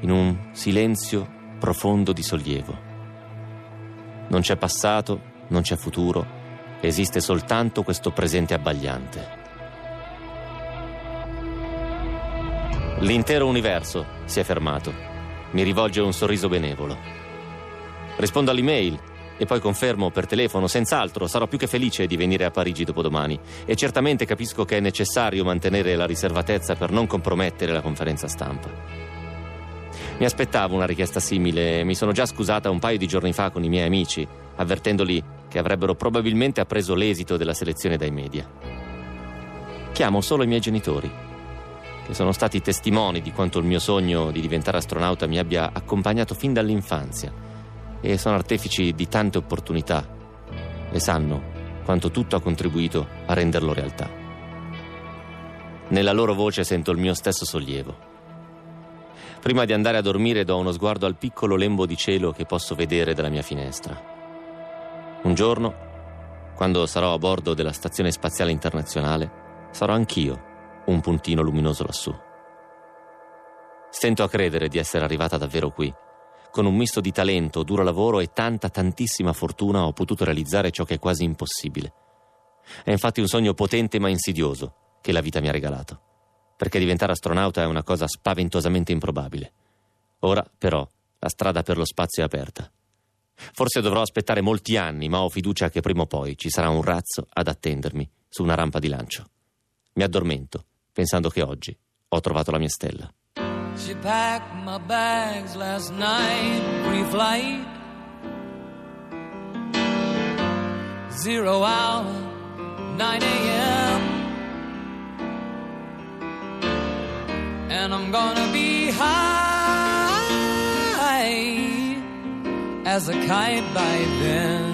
in un silenzio profondo di sollievo. Non c'è passato, non c'è futuro, esiste soltanto questo presente abbagliante. L'intero universo si è fermato. Mi rivolge un sorriso benevolo. Rispondo all'email e poi confermo per telefono, senz'altro sarò più che felice di venire a Parigi dopodomani e certamente capisco che è necessario mantenere la riservatezza per non compromettere la conferenza stampa. Mi aspettavo una richiesta simile e mi sono già scusata un paio di giorni fa con i miei amici, avvertendoli che avrebbero probabilmente appreso l'esito della selezione dai media. Chiamo solo i miei genitori, che sono stati testimoni di quanto il mio sogno di diventare astronauta mi abbia accompagnato fin dall'infanzia e sono artefici di tante opportunità e sanno quanto tutto ha contribuito a renderlo realtà. Nella loro voce sento il mio stesso sollievo. Prima di andare a dormire do uno sguardo al piccolo lembo di cielo che posso vedere dalla mia finestra. Un giorno, quando sarò a bordo della Stazione Spaziale Internazionale, sarò anch'io un puntino luminoso lassù. Stento a credere di essere arrivata davvero qui. Con un misto di talento, duro lavoro e tanta, tantissima fortuna ho potuto realizzare ciò che è quasi impossibile. È infatti un sogno potente ma insidioso che la vita mi ha regalato perché diventare astronauta è una cosa spaventosamente improbabile. Ora, però, la strada per lo spazio è aperta. Forse dovrò aspettare molti anni, ma ho fiducia che prima o poi ci sarà un razzo ad attendermi su una rampa di lancio. Mi addormento, pensando che oggi ho trovato la mia stella. She packed my bags last night, pre-flight. Zero hour, 9 a.m. And I'm gonna be high as a kite by then.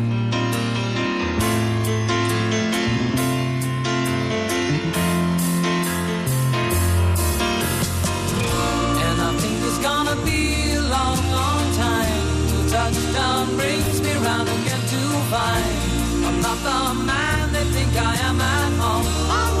Find I'm not the man they think I am at home.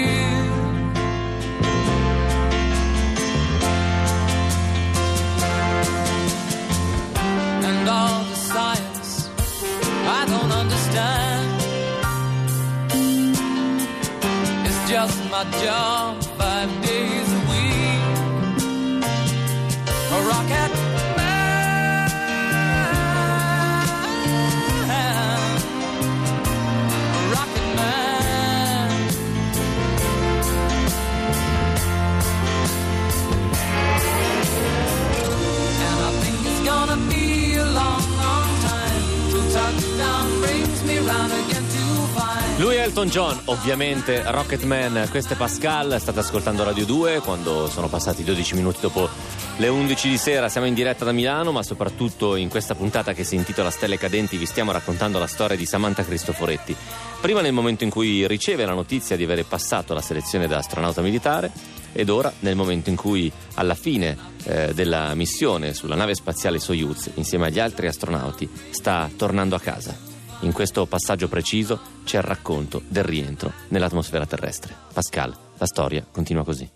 My job five days a week. A rocket Lui è Elton John, ovviamente Rocketman, questo è Pascal, state ascoltando Radio 2 quando sono passati 12 minuti dopo le 11 di sera, siamo in diretta da Milano ma soprattutto in questa puntata che si intitola Stelle Cadenti vi stiamo raccontando la storia di Samantha Cristoforetti. Prima nel momento in cui riceve la notizia di avere passato la selezione da astronauta militare ed ora nel momento in cui alla fine eh, della missione sulla nave spaziale Soyuz insieme agli altri astronauti sta tornando a casa. In questo passaggio preciso c'è il racconto del rientro nell'atmosfera terrestre. Pascal, la storia continua così.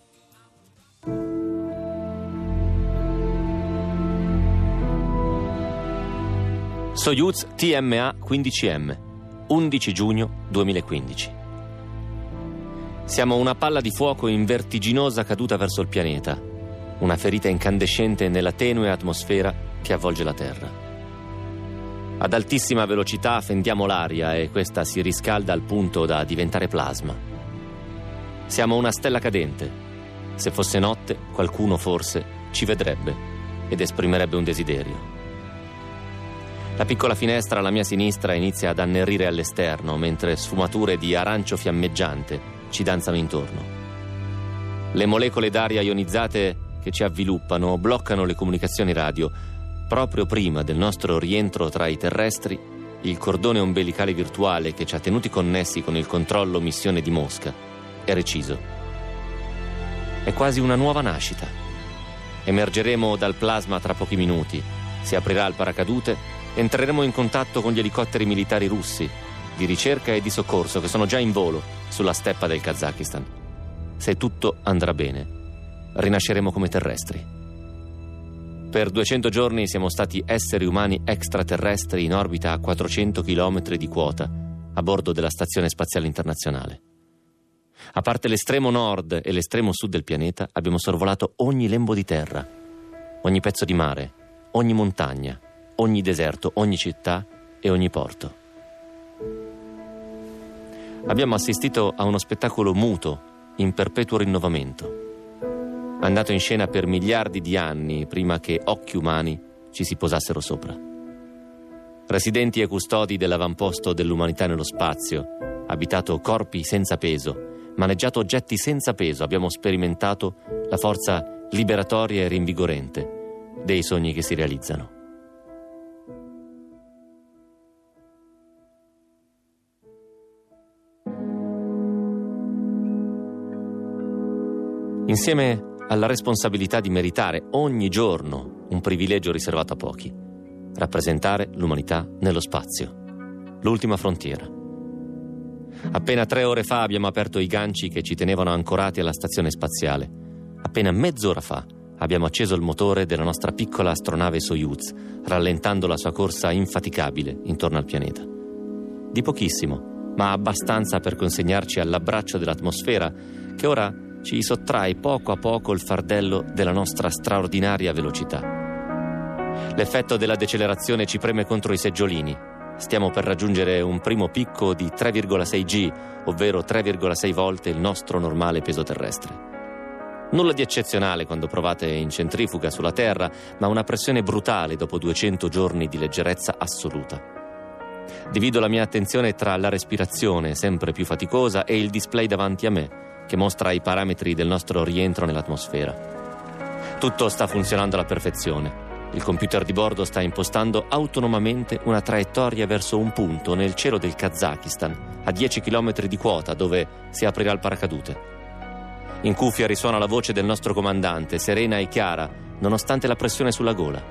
Soyuz TMA 15M, 11 giugno 2015. Siamo una palla di fuoco in vertiginosa caduta verso il pianeta, una ferita incandescente nella tenue atmosfera che avvolge la Terra. Ad altissima velocità fendiamo l'aria e questa si riscalda al punto da diventare plasma. Siamo una stella cadente. Se fosse notte, qualcuno forse ci vedrebbe ed esprimerebbe un desiderio. La piccola finestra alla mia sinistra inizia ad annerire all'esterno, mentre sfumature di arancio fiammeggiante ci danzano intorno. Le molecole d'aria ionizzate che ci avviluppano bloccano le comunicazioni radio. Proprio prima del nostro rientro tra i terrestri, il cordone ombelicale virtuale che ci ha tenuti connessi con il controllo missione di Mosca è reciso. È quasi una nuova nascita. Emergeremo dal plasma tra pochi minuti, si aprirà il paracadute, entreremo in contatto con gli elicotteri militari russi di ricerca e di soccorso che sono già in volo sulla steppa del Kazakistan. Se tutto andrà bene, rinasceremo come terrestri. Per 200 giorni siamo stati esseri umani extraterrestri in orbita a 400 km di quota a bordo della Stazione Spaziale Internazionale. A parte l'estremo nord e l'estremo sud del pianeta, abbiamo sorvolato ogni lembo di terra, ogni pezzo di mare, ogni montagna, ogni deserto, ogni città e ogni porto. Abbiamo assistito a uno spettacolo muto, in perpetuo rinnovamento, andato in scena per miliardi di anni prima che occhi umani ci si posassero sopra. Residenti e custodi dell'avamposto dell'umanità nello spazio, abitato corpi senza peso, maneggiato oggetti senza peso, abbiamo sperimentato la forza liberatoria e rinvigorente dei sogni che si realizzano. Insieme alla responsabilità di meritare ogni giorno un privilegio riservato a pochi, rappresentare l'umanità nello spazio, l'ultima frontiera. Appena tre ore fa abbiamo aperto i ganci che ci tenevano ancorati alla stazione spaziale. Appena mezz'ora fa abbiamo acceso il motore della nostra piccola astronave Soyuz, rallentando la sua corsa infaticabile intorno al pianeta. Di pochissimo, ma abbastanza per consegnarci all'abbraccio dell'atmosfera che ora ci sottrae poco a poco il fardello della nostra straordinaria velocità. L'effetto della decelerazione ci preme contro i seggiolini. Stiamo per raggiungere un primo picco di 3,6 G, ovvero 3,6 volte il nostro normale peso terrestre. Nulla di eccezionale quando provate in centrifuga sulla Terra, ma una pressione brutale dopo 200 giorni di leggerezza assoluta. Divido la mia attenzione tra la respirazione, sempre più faticosa, e il display davanti a me, che mostra i parametri del nostro rientro nell'atmosfera. Tutto sta funzionando alla perfezione. Il computer di bordo sta impostando autonomamente una traiettoria verso un punto nel cielo del Kazakistan, a 10 km di quota, dove si aprirà il paracadute. In cuffia risuona la voce del nostro comandante, serena e chiara, nonostante la pressione sulla gola.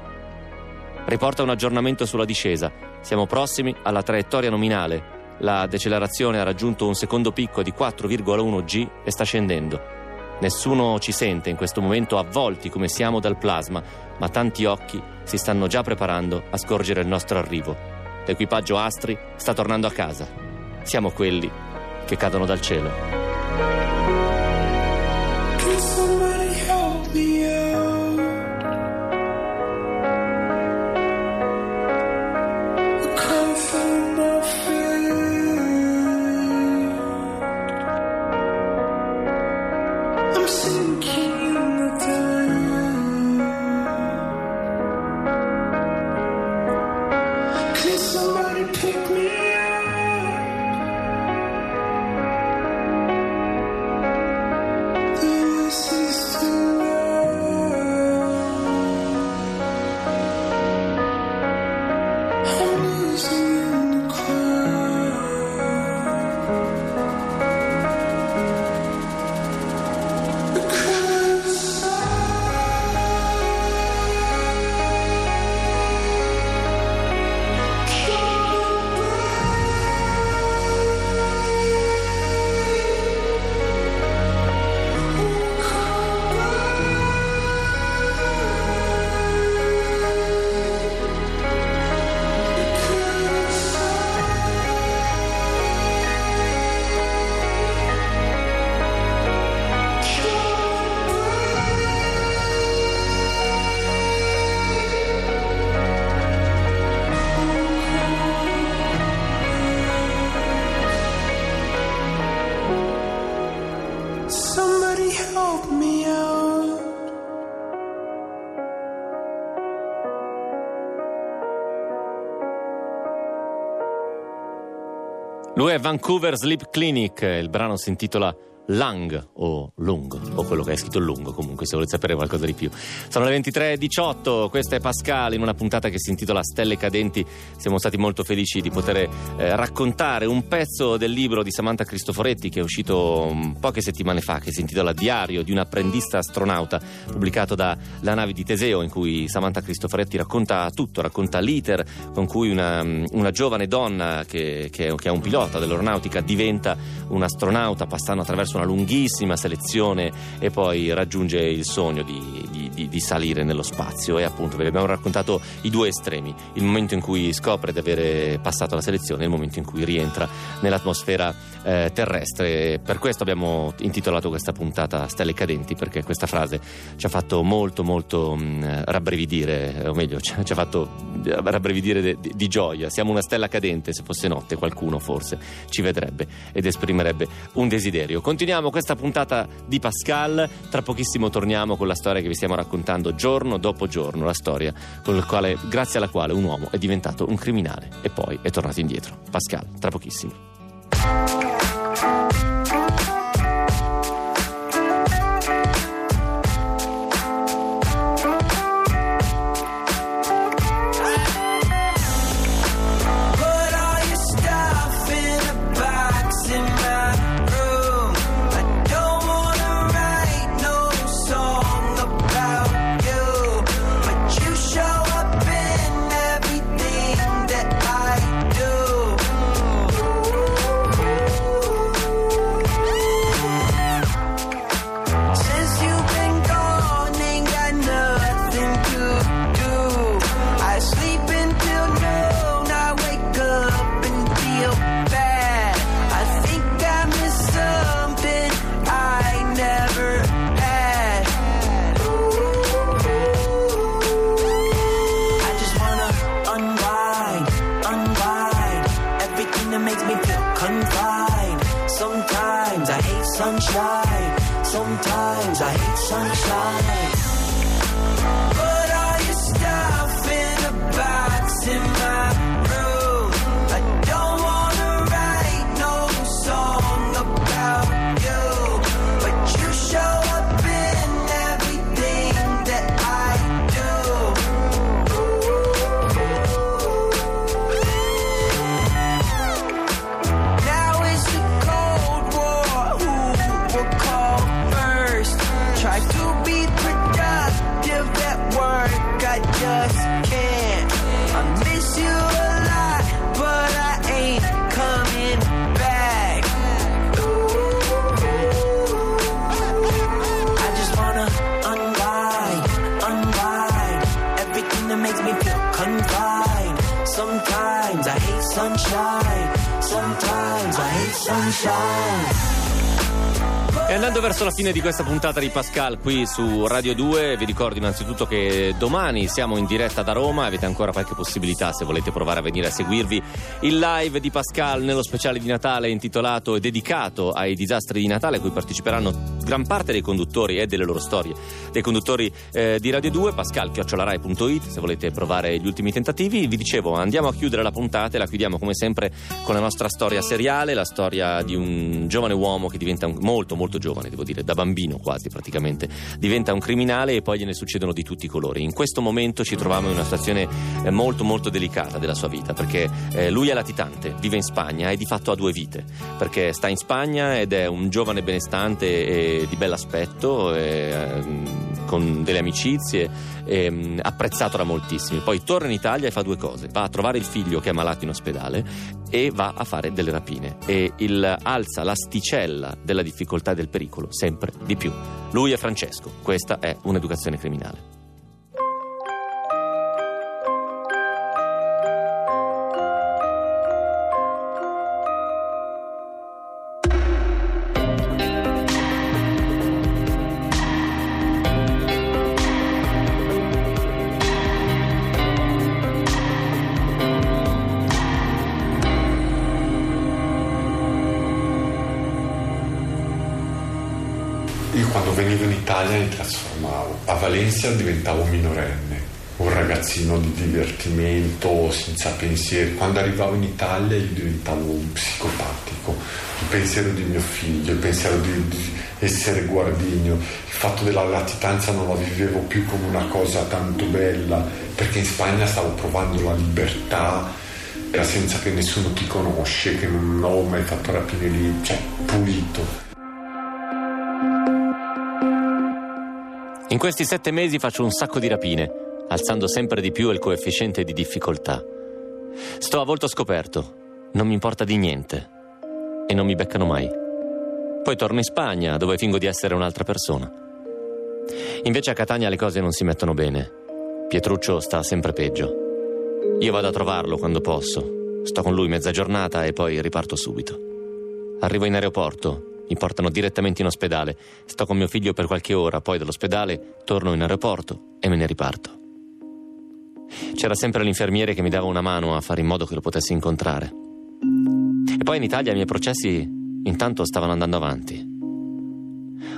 Riporta un aggiornamento sulla discesa. Siamo prossimi alla traiettoria nominale. La decelerazione ha raggiunto un secondo picco di 4,1 G e sta scendendo. Nessuno ci sente in questo momento avvolti come siamo dal plasma, ma tanti occhi si stanno già preparando a scorgere il nostro arrivo. L'equipaggio Astri sta tornando a casa. Siamo quelli che cadono dal cielo. Lui è Vancouver Sleep Clinic, il brano si intitola Lang o Lungo, o quello che è scritto lungo comunque, se volete sapere qualcosa di più. Sono le 23.18, questa è Pascal in una puntata che si intitola Stelle Cadenti. Siamo stati molto felici di poter eh, raccontare un pezzo del libro di Samantha Cristoforetti che è uscito um, poche settimane fa, che si intitola Diario di un apprendista astronauta, pubblicato da La nave di Teseo, in cui Samantha Cristoforetti racconta tutto, racconta l'iter con cui una, una giovane donna che, che, che è un pilota dell'aeronautica diventa un astronauta passando attraverso una lunghissima selezione e poi raggiunge il sogno di, di- di- di salire nello spazio e appunto vi abbiamo raccontato i due estremi, il momento in cui scopre di avere passato la selezione e il momento in cui rientra nell'atmosfera eh, terrestre. Per questo abbiamo intitolato questa puntata Stelle cadenti perché questa frase ci ha fatto molto molto mh, rabbrividire, eh, o meglio ci ci ha fatto rabbrividire de- di, di gioia. Siamo una stella cadente, se fosse notte qualcuno forse ci vedrebbe ed esprimerebbe un desiderio. Continuiamo questa puntata di Pascal, tra pochissimo torniamo con la storia che vi stiamo raccontando giorno dopo giorno, la storia quale, grazie alla quale un uomo è diventato un criminale e poi è tornato indietro. Pascal, tra pochissimo. Fine di questa puntata di Pascal qui su Radio 2, vi ricordo innanzitutto che domani siamo in diretta da Roma, avete ancora qualche possibilità se volete provare a venire a seguirvi il live di Pascal nello speciale di Natale intitolato e dedicato ai disastri di Natale a cui parteciperanno gran parte dei conduttori e delle loro storie, dei conduttori eh, di Radio 2, pascal.rai.it se volete provare gli ultimi tentativi. Vi dicevo, andiamo a chiudere la puntata e la chiudiamo come sempre con la nostra storia seriale, la storia di un giovane uomo che diventa un- molto molto giovane, devo dire, da bambino quasi praticamente, diventa un criminale e poi gliene succedono di tutti i colori. In questo momento ci troviamo in una situazione eh, molto molto delicata della sua vita perché eh, lui è latitante, vive in Spagna e di fatto ha due vite, perché sta in Spagna ed è un giovane benestante e di bell'aspetto, e, ehm, con delle amicizie, ehm, apprezzato da moltissimi. Poi torna in Italia e fa due cose, va a trovare il figlio che è malato in ospedale e va a fare delle rapine e il, alza l'asticella della difficoltà e del pericolo sempre di più. Lui è Francesco, questa è un'educazione criminale. A Valencia diventavo minorenne, un ragazzino di divertimento, senza pensieri. Quando arrivavo in Italia io diventavo un psicopatico. Il pensiero di mio figlio, il pensiero di, di essere guardigno, il fatto della latitanza non la vivevo più come una cosa tanto bella, perché in Spagna stavo provando la libertà, senza che nessuno ti conosce, che non ho mai fatto rapine lì, cioè pulito. In questi sette mesi faccio un sacco di rapine, alzando sempre di più il coefficiente di difficoltà. Sto a volto scoperto, non mi importa di niente e non mi beccano mai. Poi torno in Spagna, dove fingo di essere un'altra persona. Invece a Catania le cose non si mettono bene. Pietruccio sta sempre peggio. Io vado a trovarlo quando posso. Sto con lui mezza giornata e poi riparto subito. Arrivo in aeroporto, mi portano direttamente in ospedale. Sto con mio figlio per qualche ora, poi dall'ospedale torno in aeroporto e me ne riparto. C'era sempre l'infermiere che mi dava una mano a fare in modo che lo potessi incontrare. E poi in Italia i miei processi intanto stavano andando avanti.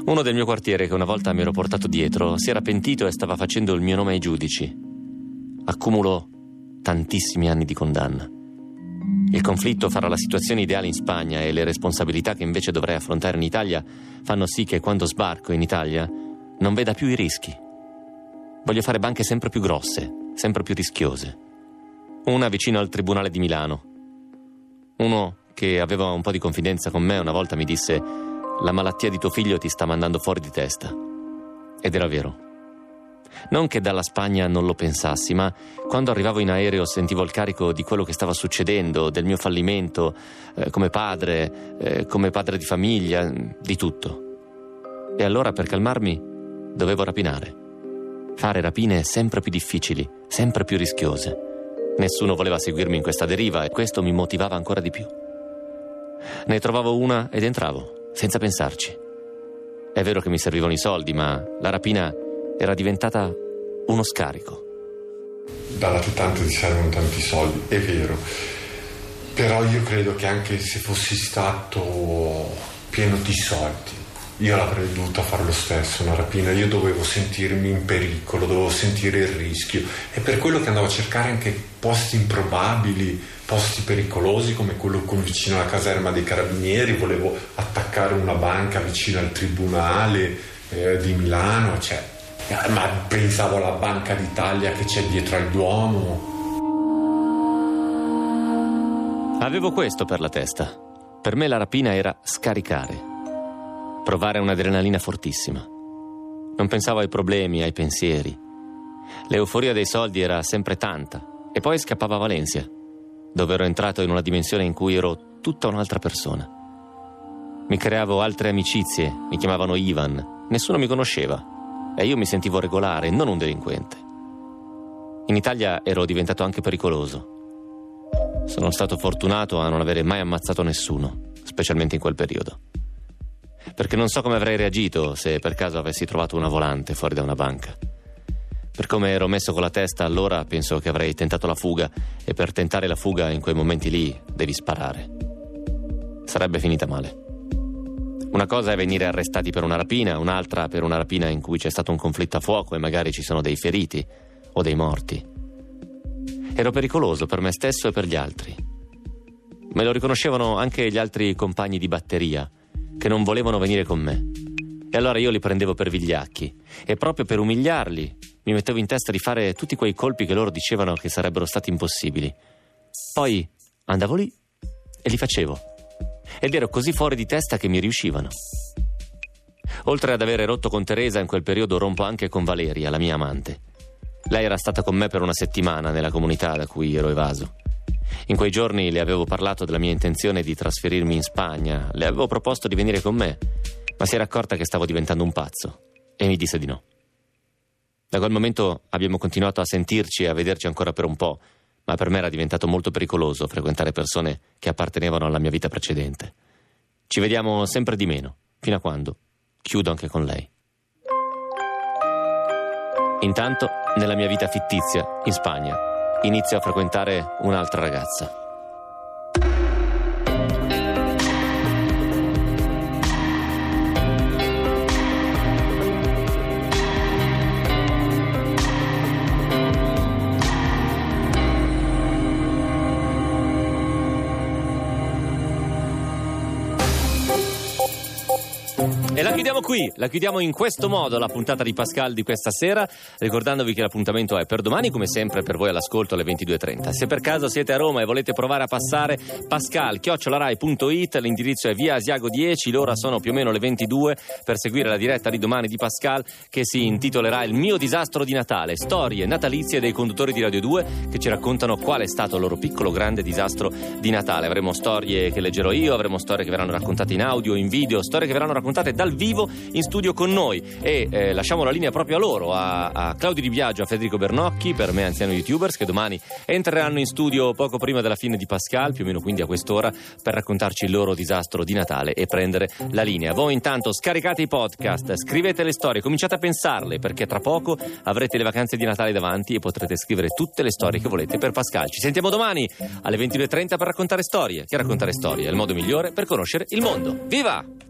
Uno del mio quartiere che una volta mi ero portato dietro si era pentito e stava facendo il mio nome ai giudici. Accumulo tantissimi anni di condanna. Il conflitto fra la situazione ideale in Spagna e le responsabilità che invece dovrei affrontare in Italia fanno sì che quando sbarco in Italia non veda più i rischi. Voglio fare banche sempre più grosse, sempre più rischiose. Una vicino al Tribunale di Milano. Uno che aveva un po' di confidenza con me una volta mi disse la malattia di tuo figlio ti sta mandando fuori di testa. Ed era vero. Non che dalla Spagna non lo pensassi, ma quando arrivavo in aereo sentivo il carico di quello che stava succedendo, del mio fallimento eh, come padre, eh, come padre di famiglia, di tutto. E allora per calmarmi dovevo rapinare. Fare rapine sempre più difficili, sempre più rischiose. Nessuno voleva seguirmi in questa deriva e questo mi motivava ancora di più. Ne trovavo una ed entravo, senza pensarci. È vero che mi servivano i soldi, ma la rapina era diventata uno scarico. dalla latitante ti servono tanti soldi, è vero. Però io credo che anche se fossi stato pieno di soldi, io l'avrei dovuta fare lo stesso, una rapina, io dovevo sentirmi in pericolo, dovevo sentire il rischio e per quello che andavo a cercare anche posti improbabili, posti pericolosi come quello vicino alla caserma dei carabinieri, volevo attaccare una banca vicino al tribunale eh, di Milano, cioè, ma pensavo alla Banca d'Italia che c'è dietro al Duomo. Avevo questo per la testa. Per me la rapina era scaricare, provare un'adrenalina fortissima. Non pensavo ai problemi, ai pensieri. L'euforia dei soldi era sempre tanta e poi scappava a Valencia, dove ero entrato in una dimensione in cui ero tutta un'altra persona. Mi creavo altre amicizie, mi chiamavano Ivan, nessuno mi conosceva e io mi sentivo regolare, non un delinquente. In Italia ero diventato anche pericoloso. Sono stato fortunato a non avere mai ammazzato nessuno, specialmente in quel periodo. Perché non so come avrei reagito se per caso avessi trovato una volante fuori da una banca. Per come ero messo con la testa allora penso che avrei tentato la fuga e per tentare la fuga in quei momenti lì devi sparare. Sarebbe finita male. Una cosa è venire arrestati per una rapina, un'altra per una rapina in cui c'è stato un conflitto a fuoco e magari ci sono dei feriti o dei morti. Ero pericoloso per me stesso e per gli altri. Me lo riconoscevano anche gli altri compagni di batteria, che non volevano venire con me. E allora io li prendevo per vigliacchi e proprio per umiliarli mi mettevo in testa di fare tutti quei colpi che loro dicevano che sarebbero stati impossibili. Poi andavo lì e li facevo. Ed ero così fuori di testa che mi riuscivano. Oltre ad avere rotto con Teresa, in quel periodo rompo anche con Valeria, la mia amante. Lei era stata con me per una settimana nella comunità da cui ero evaso. In quei giorni le avevo parlato della mia intenzione di trasferirmi in Spagna, le avevo proposto di venire con me, ma si era accorta che stavo diventando un pazzo e mi disse di no. Da quel momento abbiamo continuato a sentirci e a vederci ancora per un po', ma per me era diventato molto pericoloso frequentare persone che appartenevano alla mia vita precedente. Ci vediamo sempre di meno, fino a quando chiudo anche con lei. Intanto, nella mia vita fittizia, in Spagna, inizio a frequentare un'altra ragazza. Qui, la chiudiamo in questo modo la puntata di Pascal di questa sera, ricordandovi che l'appuntamento è per domani, come sempre per voi all'ascolto alle 22.30. Se per caso siete a Roma e volete provare a passare, pascal chiocciolarai.it, l'indirizzo è via Asiago 10, l'ora sono più o meno le 22 per seguire la diretta di domani di Pascal che si intitolerà Il mio disastro di Natale, storie natalizie dei conduttori di Radio 2 che ci raccontano qual è stato il loro piccolo grande disastro di Natale. Avremo storie che leggerò io, avremo storie che verranno raccontate in audio, in video, storie che verranno raccontate dal vivo in studio con noi e eh, lasciamo la linea proprio a loro, a, a Claudio Di Biagio, a Federico Bernocchi, per me anziano youtubers che domani entreranno in studio poco prima della fine di Pascal, più o meno quindi a quest'ora, per raccontarci il loro disastro di Natale e prendere la linea. Voi intanto scaricate i podcast, scrivete le storie, cominciate a pensarle perché tra poco avrete le vacanze di Natale davanti e potrete scrivere tutte le storie che volete per Pascal. Ci sentiamo domani alle 22.30 per raccontare storie. Che raccontare storie è il modo migliore per conoscere il mondo. Viva!